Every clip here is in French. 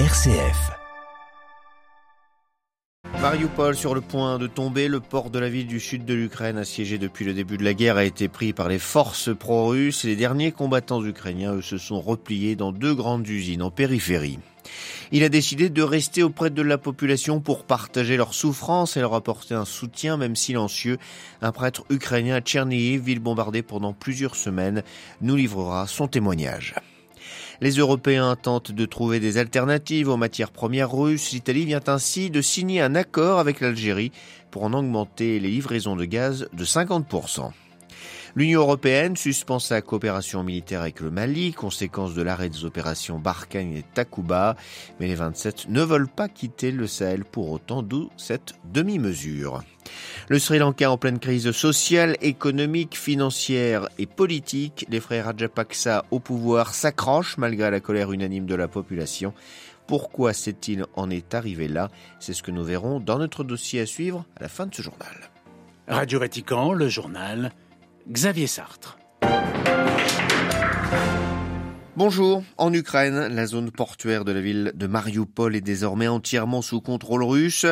RCF. Mariupol sur le point de tomber, le port de la ville du sud de l'Ukraine, assiégé depuis le début de la guerre, a été pris par les forces pro-russes. Les derniers combattants ukrainiens, eux, se sont repliés dans deux grandes usines en périphérie. Il a décidé de rester auprès de la population pour partager leurs souffrances et leur apporter un soutien, même silencieux. Un prêtre ukrainien à Tchernihiv, ville bombardée pendant plusieurs semaines, nous livrera son témoignage. Les Européens tentent de trouver des alternatives aux matières premières russes. L'Italie vient ainsi de signer un accord avec l'Algérie pour en augmenter les livraisons de gaz de 50%. L'Union européenne suspend sa coopération militaire avec le Mali, conséquence de l'arrêt des opérations Barkhane et Takuba, mais les 27 ne veulent pas quitter le Sahel pour autant, d'où cette demi-mesure. Le Sri Lanka en pleine crise sociale, économique, financière et politique, les frères Rajapaksa au pouvoir s'accrochent malgré la colère unanime de la population. Pourquoi s'est-il en est arrivé là? C'est ce que nous verrons dans notre dossier à suivre à la fin de ce journal. Radio Vatican, le journal Xavier Sartre. Bonjour. En Ukraine, la zone portuaire de la ville de Mariupol est désormais entièrement sous contrôle russe.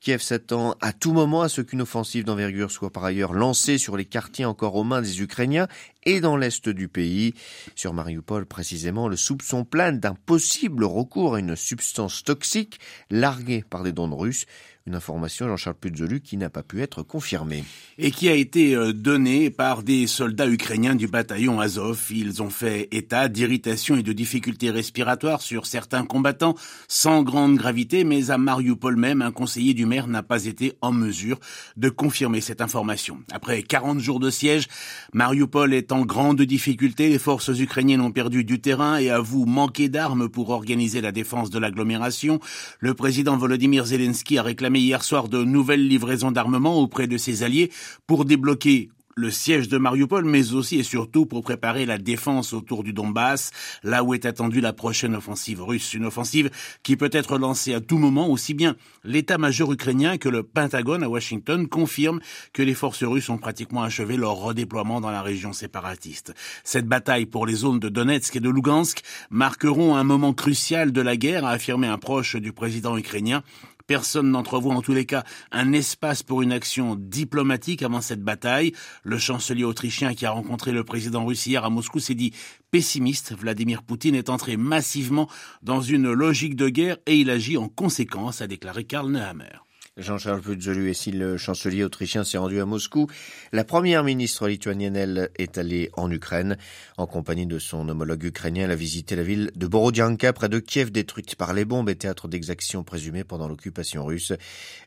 Kiev s'attend à tout moment à ce qu'une offensive d'envergure soit par ailleurs lancée sur les quartiers encore aux mains des Ukrainiens et dans l'est du pays. Sur Mariupol, précisément, le soupçon plane d'un possible recours à une substance toxique larguée par des drones russes. Une information, Jean-Charles Puzolu, qui n'a pas pu être confirmée. Et qui a été euh, donnée par des soldats ukrainiens du bataillon Azov. Ils ont fait état d'irritation et de difficultés respiratoires sur certains combattants, sans grande gravité, mais à Mariupol même, un conseiller du maire n'a pas été en mesure de confirmer cette information. Après 40 jours de siège, Mariupol est en grande difficulté. Les forces ukrainiennes ont perdu du terrain et avouent manquer d'armes pour organiser la défense de l'agglomération. Le président Volodymyr Zelensky a réclamé hier soir de nouvelles livraisons d'armement auprès de ses alliés pour débloquer le siège de Mariupol, mais aussi et surtout pour préparer la défense autour du Donbass, là où est attendue la prochaine offensive russe. Une offensive qui peut être lancée à tout moment, aussi bien l'état-major ukrainien que le Pentagone à Washington confirment que les forces russes ont pratiquement achevé leur redéploiement dans la région séparatiste. Cette bataille pour les zones de Donetsk et de Lugansk marqueront un moment crucial de la guerre, a affirmé un proche du président ukrainien Personne n'entrevoit en tous les cas un espace pour une action diplomatique avant cette bataille. Le chancelier autrichien qui a rencontré le président russe hier à Moscou s'est dit pessimiste. Vladimir Poutine est entré massivement dans une logique de guerre et il agit en conséquence, a déclaré Karl Nehammer. Jean-Charles Puzolu et si le chancelier autrichien s'est rendu à Moscou, la première ministre lituanienne, elle, est allée en Ukraine. En compagnie de son homologue ukrainien, elle a visité la ville de Borodianka, près de Kiev, détruite par les bombes et théâtre d'exactions présumées pendant l'occupation russe.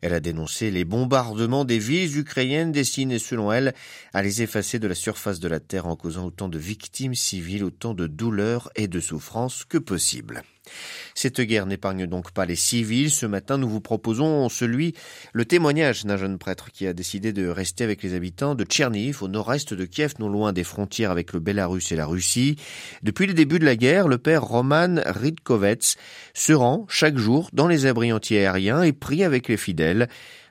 Elle a dénoncé les bombardements des villes ukrainiennes destinés, selon elle, à les effacer de la surface de la terre en causant autant de victimes civiles, autant de douleurs et de souffrances que possible. Cette guerre n'épargne donc pas les civils. Ce matin, nous vous proposons celui, le témoignage d'un jeune prêtre qui a décidé de rester avec les habitants de Tcherniv, au nord-est de Kiev, non loin des frontières avec le Bélarus et la Russie. Depuis le début de la guerre, le père Roman Ridkovets se rend chaque jour dans les abris antiaériens et prie avec les fidèles.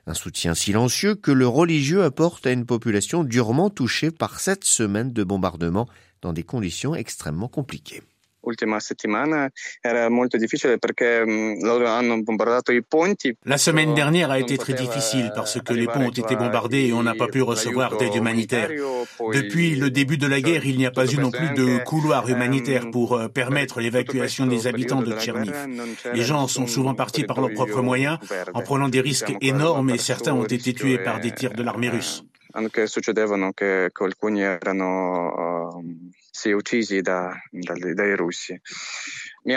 Un soutien silencieux que le religieux apporte à une population durement touchée par sept semaines de bombardement dans des conditions extrêmement compliquées. La semaine dernière a été très difficile parce que les ponts ont été bombardés et on n'a pas pu recevoir d'aide humanitaire. Depuis le début de la guerre, il n'y a pas eu non plus de couloir humanitaire pour euh, permettre l'évacuation des habitants de Tcherniv. Les gens sont souvent partis par leurs propres moyens en prenant des risques énormes et certains ont été tués par des tirs de l'armée russe. Si uccisi da, da, dai russi. Eh,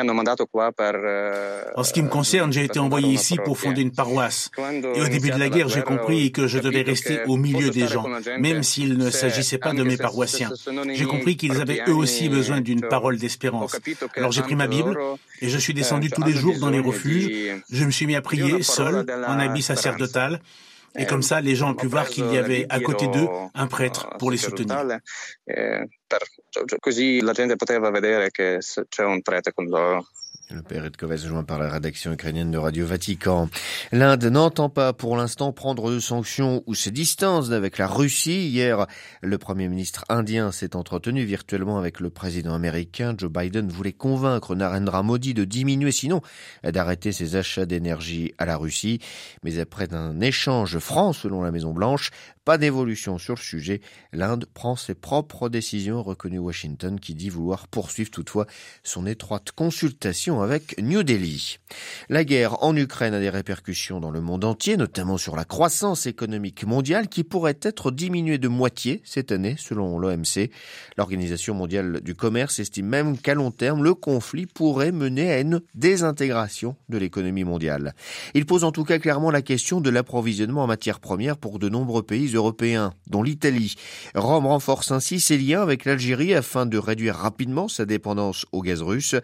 en ce qui me concerne, j'ai été envoyé ici pour fonder une paroisse. Et au début de la guerre, j'ai compris que je devais rester au milieu des gens, même s'il ne s'agissait pas de mes paroissiens. J'ai compris qu'ils avaient eux aussi besoin d'une parole d'espérance. Alors j'ai pris ma Bible et je suis descendu tous les jours dans les refuges. Je me suis mis à prier seul, en habit sacerdotal. Et comme ça, les gens ont pu voir qu'il y avait à côté d'eux un prêtre pour les soutenir. Le père Edkovez joint par la rédaction ukrainienne de Radio Vatican. L'Inde n'entend pas pour l'instant prendre de sanctions ou se distance avec la Russie. Hier, le premier ministre indien s'est entretenu virtuellement avec le président américain. Joe Biden voulait convaincre Narendra Modi de diminuer, sinon d'arrêter ses achats d'énergie à la Russie. Mais après un échange franc, selon la Maison Blanche, pas d'évolution sur le sujet. L'Inde prend ses propres décisions, reconnues Washington, qui dit vouloir poursuivre toutefois son étroite consultation avec New Delhi. La guerre en Ukraine a des répercussions dans le monde entier, notamment sur la croissance économique mondiale qui pourrait être diminuée de moitié cette année, selon l'OMC. L'Organisation mondiale du commerce estime même qu'à long terme, le conflit pourrait mener à une désintégration de l'économie mondiale. Il pose en tout cas clairement la question de l'approvisionnement en matières premières pour de nombreux pays européens, dont l'Italie. Rome renforce ainsi ses liens avec l'Algérie afin de réduire rapidement sa dépendance au gaz russe.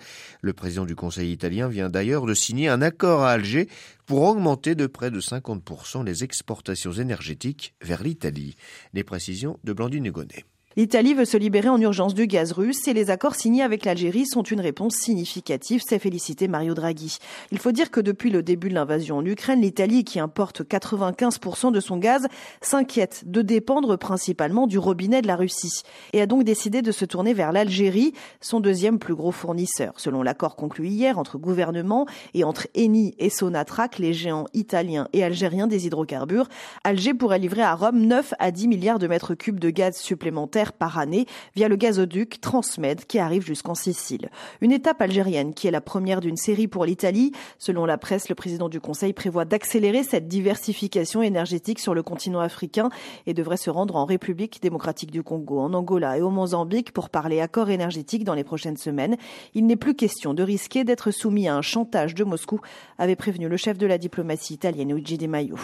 Le président du Conseil italien vient d'ailleurs de signer un accord à Alger pour augmenter de près de 50% les exportations énergétiques vers l'Italie. Les précisions de Blandine Hugonnet. L'Italie veut se libérer en urgence du gaz russe et les accords signés avec l'Algérie sont une réponse significative, s'est félicité Mario Draghi. Il faut dire que depuis le début de l'invasion en Ukraine, l'Italie, qui importe 95% de son gaz, s'inquiète de dépendre principalement du robinet de la Russie et a donc décidé de se tourner vers l'Algérie, son deuxième plus gros fournisseur. Selon l'accord conclu hier entre gouvernement et entre Eni et Sonatrach, les géants italiens et algériens des hydrocarbures, Alger pourrait livrer à Rome 9 à 10 milliards de mètres cubes de gaz supplémentaires par année via le gazoduc Transmed qui arrive jusqu'en Sicile. Une étape algérienne qui est la première d'une série pour l'Italie. Selon la presse, le président du Conseil prévoit d'accélérer cette diversification énergétique sur le continent africain et devrait se rendre en République démocratique du Congo, en Angola et au Mozambique pour parler accord énergétique dans les prochaines semaines. Il n'est plus question de risquer d'être soumis à un chantage de Moscou, avait prévenu le chef de la diplomatie italienne Luigi Di Maio.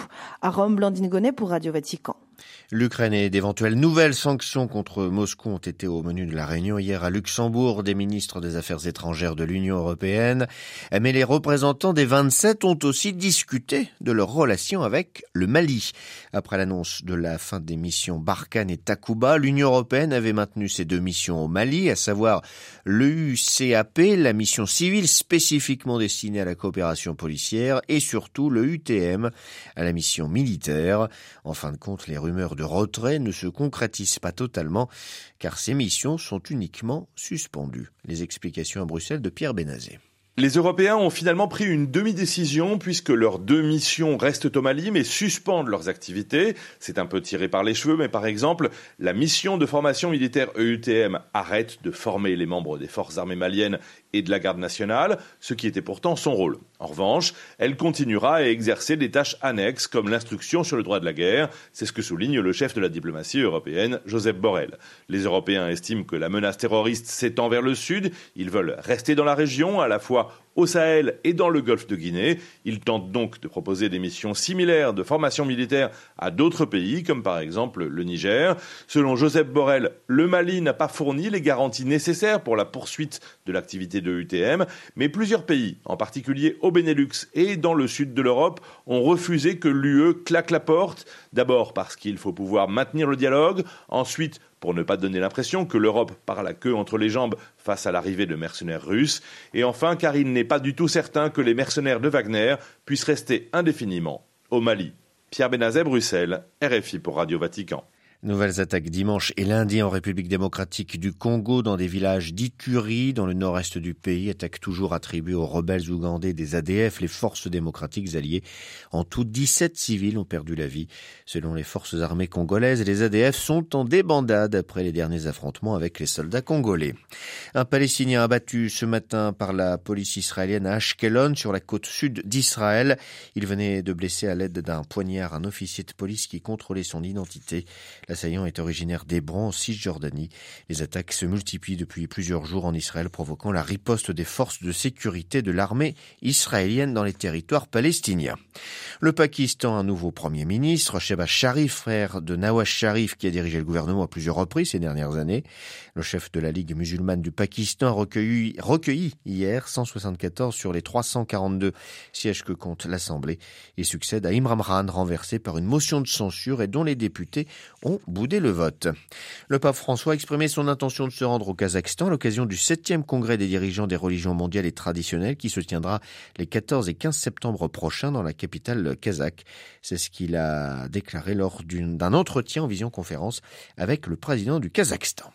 À Rome, Blandine Gonnet pour Radio Vatican. L'Ukraine et d'éventuelles nouvelles sanctions contre Moscou ont été au menu de la réunion hier à Luxembourg des ministres des Affaires étrangères de l'Union européenne. Mais les représentants des 27 ont aussi discuté de leur relation avec le Mali. Après l'annonce de la fin des missions Barkhane et Takuba, l'Union européenne avait maintenu ses deux missions au Mali, à savoir l'EUCAP, la mission civile spécifiquement destinée à la coopération policière, et surtout le UTM, à la mission militaire. En fin de compte, les rumeurs de retrait ne se concrétisent pas totalement car ces missions sont uniquement suspendues. Les explications à Bruxelles de Pierre Benazé. Les Européens ont finalement pris une demi-décision puisque leurs deux missions restent au Mali mais suspendent leurs activités. C'est un peu tiré par les cheveux, mais par exemple, la mission de formation militaire EUTM arrête de former les membres des forces armées maliennes et de la garde nationale, ce qui était pourtant son rôle. En revanche, elle continuera à exercer des tâches annexes comme l'instruction sur le droit de la guerre, c'est ce que souligne le chef de la diplomatie européenne, Joseph Borrell. Les Européens estiment que la menace terroriste s'étend vers le sud, ils veulent rester dans la région, à la fois au Sahel et dans le golfe de Guinée. Ils tentent donc de proposer des missions similaires de formation militaire à d'autres pays, comme par exemple le Niger. Selon Joseph Borrell, le Mali n'a pas fourni les garanties nécessaires pour la poursuite de l'activité de UTM, mais plusieurs pays, en particulier au Benelux et dans le sud de l'Europe, ont refusé que l'UE claque la porte, d'abord parce qu'il faut pouvoir maintenir le dialogue, ensuite pour ne pas donner l'impression que l'Europe part la queue entre les jambes face à l'arrivée de mercenaires russes, et enfin car il n'est pas du tout certain que les mercenaires de Wagner puissent rester indéfiniment au Mali. Pierre Benazet, Bruxelles, RFI pour Radio Vatican. Nouvelles attaques dimanche et lundi en République démocratique du Congo dans des villages d'Ituri dans le nord-est du pays. Attaques toujours attribuées aux rebelles ougandais des ADF, les forces démocratiques alliées. En tout, 17 civils ont perdu la vie. Selon les forces armées congolaises, les ADF sont en débandade après les derniers affrontements avec les soldats congolais. Un Palestinien abattu ce matin par la police israélienne à Ashkelon sur la côte sud d'Israël. Il venait de blesser à l'aide d'un poignard un officier de police qui contrôlait son identité. L'assaillant est originaire d'Hébron, en Cisjordanie. Les attaques se multiplient depuis plusieurs jours en Israël, provoquant la riposte des forces de sécurité de l'armée israélienne dans les territoires palestiniens. Le Pakistan, un nouveau premier ministre, Sheba Sharif, frère de Nawaz Sharif, qui a dirigé le gouvernement à plusieurs reprises ces dernières années. Le chef de la Ligue musulmane du Pakistan a recueilli, recueilli hier 174 sur les 342 sièges que compte l'Assemblée. Il succède à Imran Khan, renversé par une motion de censure et dont les députés ont boudé le vote. Le pape François a exprimé son intention de se rendre au Kazakhstan à l'occasion du 7e congrès des dirigeants des religions mondiales et traditionnelles qui se tiendra les 14 et 15 septembre prochains dans la capitale kazakh. C'est ce qu'il a déclaré lors d'un entretien en vision conférence avec le président du Kazakhstan.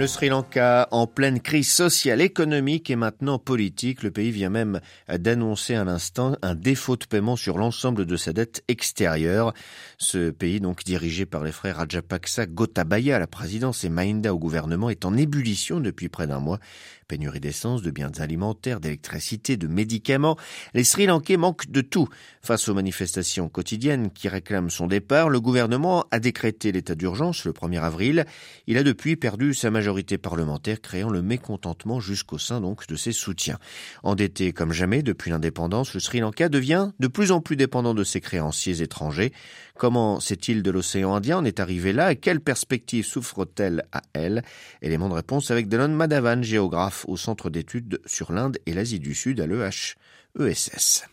Le Sri Lanka en pleine crise sociale, économique et maintenant politique. Le pays vient même d'annoncer à l'instant un défaut de paiement sur l'ensemble de sa dette extérieure. Ce pays, donc dirigé par les frères Rajapaksa Gotabaya à la présidence et Mahinda au gouvernement, est en ébullition depuis près d'un mois. Pénurie d'essence, de biens alimentaires, d'électricité, de médicaments. Les Sri Lankais manquent de tout. Face aux manifestations quotidiennes qui réclament son départ, le gouvernement a décrété l'état d'urgence le 1er avril. Il a depuis perdu sa majorité parlementaire, créant le mécontentement jusqu'au sein donc de ses soutiens. Endetté comme jamais depuis l'indépendance, le Sri Lanka devient de plus en plus dépendant de ses créanciers étrangers. Comment cette île de l'océan Indien en est arrivée là et quelles perspectives souffre-t-elle à elle? Élément de réponse avec Delon Madavan, géographe au Centre d'études sur l'Inde et l'Asie du Sud à l'EHESS.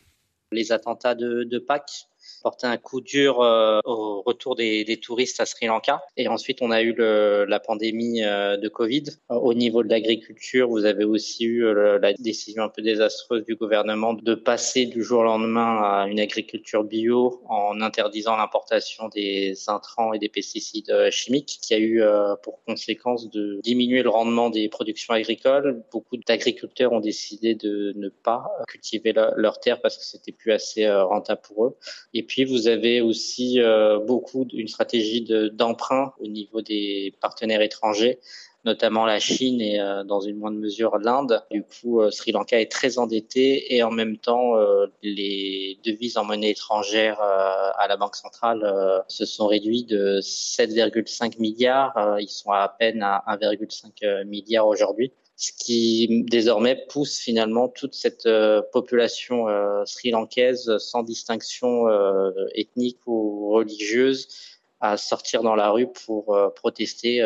Les attentats de Pâques porté un coup dur euh, au retour des, des, touristes à Sri Lanka. Et ensuite, on a eu le, la pandémie euh, de Covid. Au niveau de l'agriculture, vous avez aussi eu euh, la décision un peu désastreuse du gouvernement de passer du jour au lendemain à une agriculture bio en interdisant l'importation des intrants et des pesticides chimiques, qui a eu pour conséquence de diminuer le rendement des productions agricoles. Beaucoup d'agriculteurs ont décidé de ne pas cultiver leur terre parce que c'était plus assez rentable pour eux. Et puis vous avez aussi euh, beaucoup une stratégie d'emprunt au niveau des partenaires étrangers notamment la Chine et euh, dans une moindre mesure l'Inde. Du coup, euh, Sri Lanka est très endetté et en même temps, les devises en monnaie étrangère à la Banque centrale se sont réduits de 7,5 milliards. ils sont à peine à 1,5 milliard aujourd'hui ce qui désormais pousse finalement toute cette euh, population euh, sri-lankaise sans distinction euh, ethnique ou religieuse à sortir dans la rue pour protester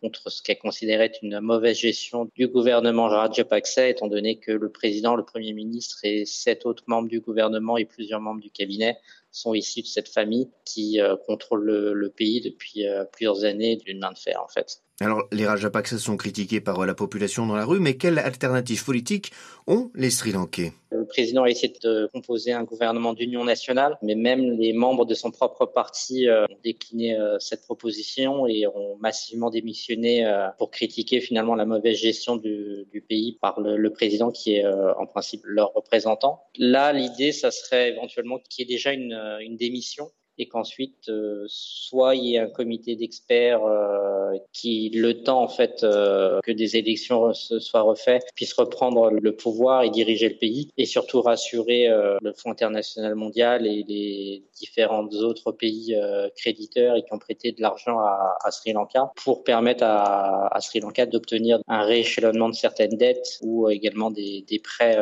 contre ce qu'elle considérait une mauvaise gestion du gouvernement Rajapaksa, étant donné que le président, le premier ministre et sept autres membres du gouvernement et plusieurs membres du cabinet sont issus de cette famille qui contrôle le, le, pays depuis plusieurs années d'une main de fer, en fait. Alors, les Rajapaksa sont critiqués par la population dans la rue, mais quelle alternative politique ont les Sri Lankais? Le président a essayé de composer un gouvernement d'union nationale, mais même les membres de son propre parti euh, ont décliné euh, cette proposition et ont massivement démissionné euh, pour critiquer finalement la mauvaise gestion du, pays par le, président qui est en principe leur représentant. Là, l'idée, ça serait éventuellement qu'il y ait déjà une, une démission et qu'ensuite euh, soit il y ait un comité d'experts euh, qui, le temps en fait euh, que des élections se soient refaites, puisse reprendre le pouvoir et diriger le pays, et surtout rassurer le Fonds international mondial et les différents autres pays créditeurs et qui ont prêté de l'argent à, à, Sri Lanka pour permettre à, à Sri Lanka d'obtenir un rééchelonnement de certaines dettes ou également des, des prêts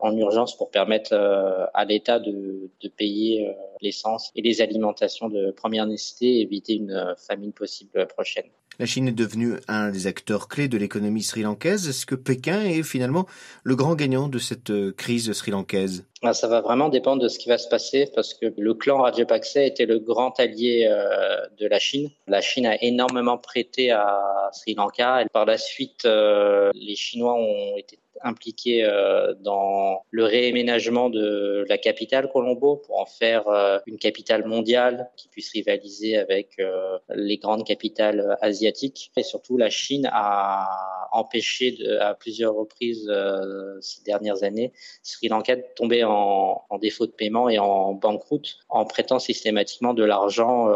en urgence pour permettre à l'État de, de payer l'essence et les alimentations de première nécessité et éviter une euh, famine possible prochaine. La Chine est devenue un des acteurs clés de l'économie sri-lankaise. Est-ce que Pékin est finalement le grand gagnant de cette euh, crise sri-lankaise? Ah, Ça va vraiment dépendre de ce qui va se passer parce que le clan Rajapaksa était le grand allié euh, de la Chine. La Chine a énormément prêté à Sri Lanka. Et par la suite, les Chinois ont été impliqué euh, dans le réaménagement de la capitale Colombo pour en faire euh, une capitale mondiale qui puisse rivaliser avec euh, les grandes capitales asiatiques. Et surtout, la Chine a empêché de, à plusieurs reprises ces dernières années Sri Lanka de tomber en, en, défaut de paiement et en banqueroute en prêtant systématiquement de l'argent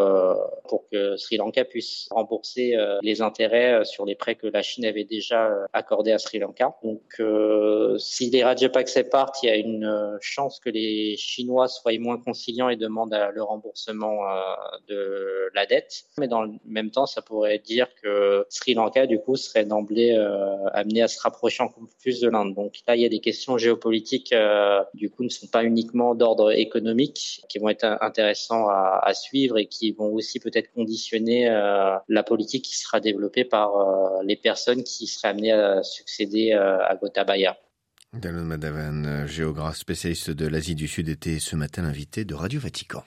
pour que Sri Lanka puisse rembourser les intérêts sur les prêts que la Chine avait déjà accordés à Sri Lanka. Donc euh, si les Rajapaksa partent, il y a une euh, chance que les Chinois soient moins conciliants et demandent le remboursement euh, de la dette. Mais dans le même temps, ça pourrait dire que Sri Lanka, du coup, serait d'emblée amené à se rapprocher encore plus de l'Inde. Donc là, il y a des questions géopolitiques, du coup, ne sont pas uniquement d'ordre économique, qui vont être intéressants à, suivre et qui vont aussi peut-être conditionner la politique qui sera développée par les personnes qui seraient amenées à succéder à Gotabaya. Dalon Madavan, géographe spécialiste de l'Asie du Sud, était ce matin l'invité de Radio Vatican.